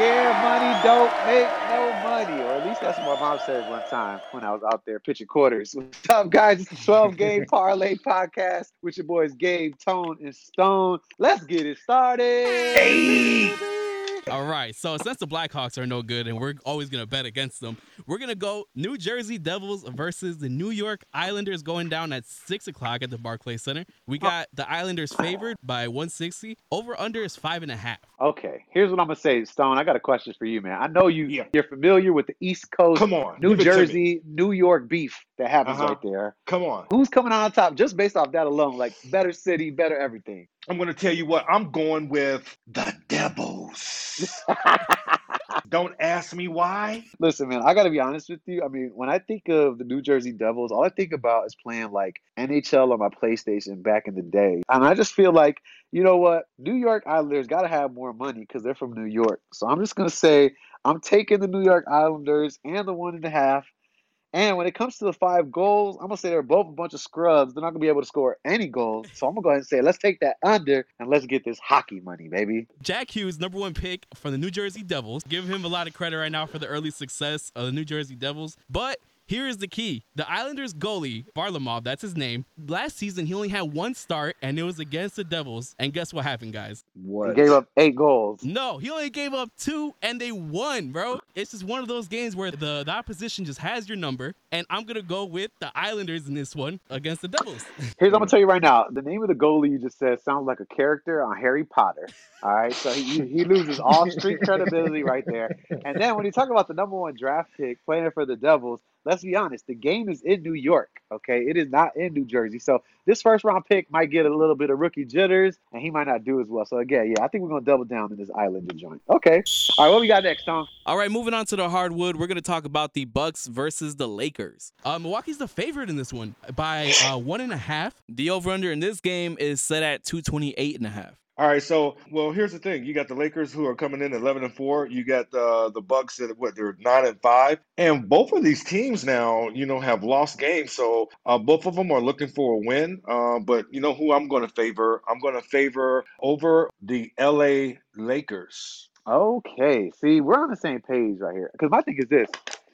Scare money don't make no money, or at least that's what my mom said one time when I was out there pitching quarters. What's up, guys? It's the 12 Game Parlay Podcast with your boys Gabe, Tone, and Stone. Let's get it started. Hey. All right. So since the Blackhawks are no good and we're always going to bet against them, we're going to go New Jersey Devils versus the New York Islanders going down at 6 o'clock at the Barclays Center. We got the Islanders favored by 160. Over under is five and a half. Okay. Here's what I'm going to say, Stone. I got a question for you, man. I know you, yeah. you're familiar with the East Coast, Come on. New Jersey, New York beef that happens uh-huh. right there. Come on. Who's coming out on top just based off that alone? Like better city, better everything. I'm going to tell you what, I'm going with the Devils. Don't ask me why. Listen, man, I got to be honest with you. I mean, when I think of the New Jersey Devils, all I think about is playing like NHL on my PlayStation back in the day. And I just feel like, you know what? New York Islanders got to have more money because they're from New York. So I'm just to say I'm taking the New York Islanders and the one and a half. And when it comes to the five goals, I'm gonna say they're both a bunch of scrubs. They're not gonna be able to score any goals. So I'm gonna go ahead and say, let's take that under and let's get this hockey money, baby. Jack Hughes, number one pick from the New Jersey Devils. Give him a lot of credit right now for the early success of the New Jersey Devils. But here is the key. The Islanders goalie, Varlamov, that's his name. Last season, he only had one start, and it was against the Devils. And guess what happened, guys? What? He gave up eight goals. No, he only gave up two, and they won, bro. It's just one of those games where the, the opposition just has your number, and I'm going to go with the Islanders in this one against the Devils. Here's what I'm going to tell you right now. The name of the goalie you just said sounds like a character on Harry Potter. All right, so he, he loses all street credibility right there. And then when you talk about the number one draft pick playing for the Devils, let's be honest, the game is in New York. Okay, it is not in New Jersey. So this first round pick might get a little bit of rookie jitters, and he might not do as well. So again, yeah, I think we're gonna double down in this Islander joint. Okay, all right, what we got next, Tone? All right, moving on to the hardwood, we're gonna talk about the Bucks versus the Lakers. Uh, Milwaukee's the favorite in this one by uh, one and a half. The over under in this game is set at 228 and a half. All right, so well, here's the thing: you got the Lakers who are coming in 11 and four. You got the the Bucks at what they're nine and five, and both of these teams now, you know, have lost games. So uh, both of them are looking for a win. Uh, but you know who I'm going to favor? I'm going to favor over the LA Lakers. Okay, see, we're on the same page right here. Because my thing is this: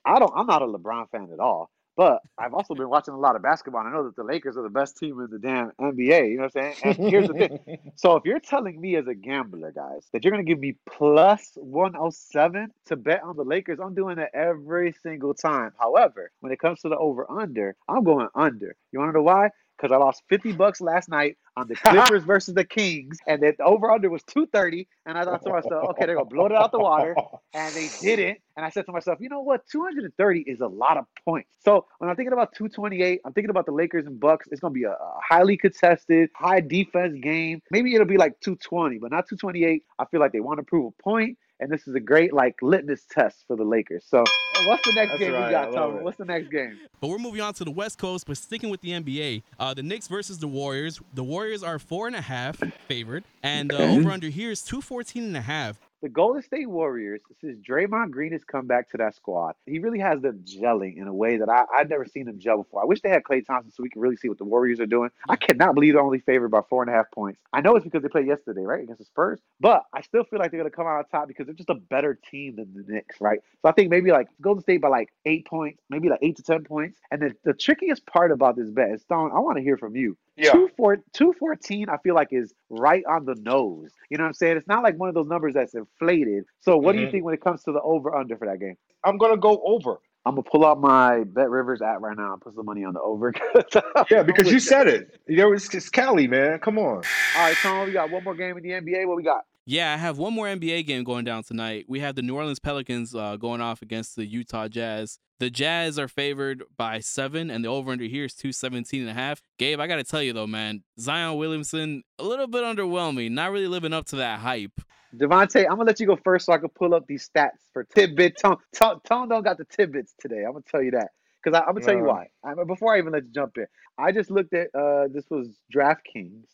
I don't, I'm not a LeBron fan at all. But I've also been watching a lot of basketball. And I know that the Lakers are the best team in the damn NBA. You know what I'm saying? And here's the thing. So if you're telling me as a gambler, guys, that you're going to give me plus 107 to bet on the Lakers, I'm doing that every single time. However, when it comes to the over under, I'm going under. You want to know why? Because I lost 50 bucks last night on the Clippers versus the Kings, and the over under was 230. And I thought to myself, okay, they're gonna blow it out the water, and they didn't. And I said to myself, you know what? 230 is a lot of points. So when I'm thinking about 228, I'm thinking about the Lakers and Bucks. It's gonna be a, a highly contested, high defense game. Maybe it'll be like 220, but not 228. I feel like they want to prove a point and this is a great like litmus test for the Lakers. So, what's the next That's game right. we got, Tone? What's the next game? But we're moving on to the West Coast, but sticking with the NBA. Uh, the Knicks versus the Warriors. The Warriors are four and a half favored, and uh, over under here is 214 and a half the Golden State Warriors, since Draymond Green has come back to that squad, he really has them gelling in a way that I, I've never seen them gel before. I wish they had Klay Thompson so we can really see what the Warriors are doing. I cannot believe they're only favored by four and a half points. I know it's because they played yesterday, right, against the Spurs, but I still feel like they're going to come out on top because they're just a better team than the Knicks, right? So I think maybe like Golden State by like eight points, maybe like eight to 10 points. And then the trickiest part about this bet is, Stone, I want to hear from you. Yeah. 214, I feel like is right on the nose. You know what I'm saying? It's not like one of those numbers that's inflated. So what mm-hmm. do you mm-hmm. think when it comes to the over under for that game? I'm gonna go over. I'm gonna pull out my BetRivers app right now and put some money on the over. yeah, because you said it. You know, it's, it's Cali, man. Come on. All right, Tone, we got one more game in the NBA. What we got? Yeah, I have one more NBA game going down tonight. We have the New Orleans Pelicans uh, going off against the Utah Jazz. The Jazz are favored by seven, and the over under here is 217 and a half. Gabe, I got to tell you though, man, Zion Williamson, a little bit underwhelming, not really living up to that hype. Devontae, I'm gonna let you go first so I can pull up these stats for tidbit. Tone, Tone, Tone don't got the tidbits today. I'm gonna tell you that because I'm gonna tell you uh. why. I, before I even let you jump in, I just looked at uh, this was DraftKings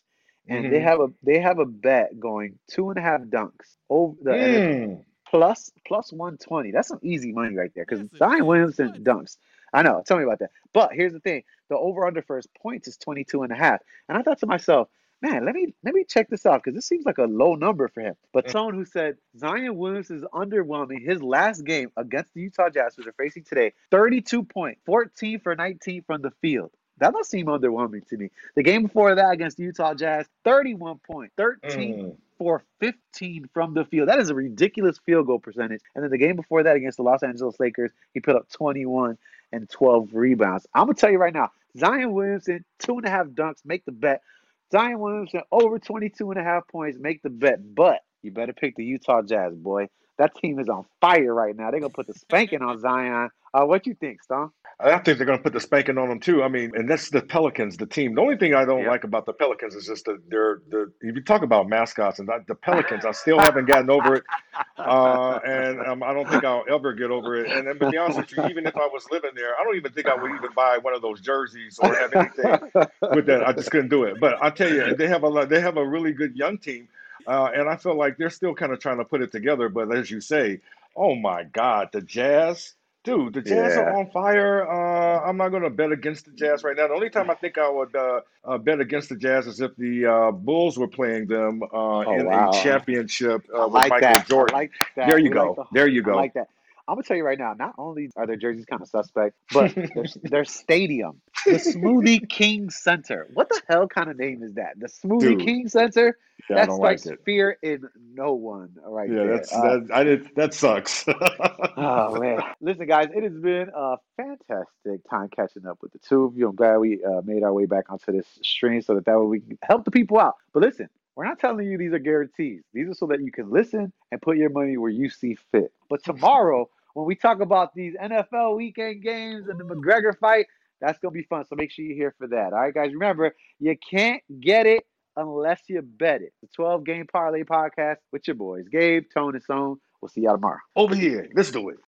and mm-hmm. they have a they have a bet going two and a half dunks over the mm. Plus plus one twenty. That's some easy money right there because Zion Williamson dunks. I know. Tell me about that. But here's the thing: the over under first points is 22 and a half. And I thought to myself, man, let me let me check this out because this seems like a low number for him. But mm. someone who said Zion Williams is underwhelming. His last game against the Utah Jazz, who they're facing today, 32 points, 14 for 19 from the field. That doesn't seem underwhelming to me. The game before that against the Utah Jazz, 31 points, 13 Mm. for 15 from the field. That is a ridiculous field goal percentage. And then the game before that against the Los Angeles Lakers, he put up 21 and 12 rebounds. I'm gonna tell you right now, Zion Williamson, two and a half dunks, make the bet. Zion Williamson over 22 and a half points, make the bet. But you better pick the Utah Jazz, boy. That team is on fire right now. They're gonna put the spanking on Zion. Uh, what you think, Stone? I think they're going to put the spanking on them too. I mean, and that's the Pelicans, the team. The only thing I don't like about the Pelicans is just that they're the. If you talk about mascots and the Pelicans, I still haven't gotten over it, uh, and um, I don't think I'll ever get over it. And, and to be honest with you, even if I was living there, I don't even think I would even buy one of those jerseys or have anything with that. I just couldn't do it. But I tell you, they have a lot. They have a really good young team, uh, and I feel like they're still kind of trying to put it together. But as you say, oh my God, the Jazz. Dude, the Jazz Yeah. are on fire. Uh, I'm not going to bet against the Jazz right now. The only time I think I would uh, uh, bet against the Jazz is if the uh, Bulls were playing them uh, in Oh, wow. a championship uh, with like Michael that. Jordan. Like that. there you We go. like the- there you I go. like that. I'm gonna tell you right now. Not only are their jerseys kind of suspect, but their, their stadium, the Smoothie King Center. What the hell kind of name is that? The Smoothie Dude, King Center. yeah, I that don't like it. fear in no one. Right Yeah, there. that's Uh, that. I did. That sucks. Oh man! Listen, guys, it has been a fantastic time catching up with the two of you. I'm glad we uh, made our way back onto this stream so that that way we can help the people out. But listen, we're not telling you these are guarantees. These are so that you can listen and put your money where you see fit. But tomorrow, when we talk about these NFL weekend games and the McGregor fight, that's gonna be fun. So make sure you're here for that. All right, guys. Remember, you can't get it unless you bet it. The 12 Game Parlay Podcast with your boys, Gabe, Tone, and Stone. We'll see y'all tomorrow. Over here. Let's do it.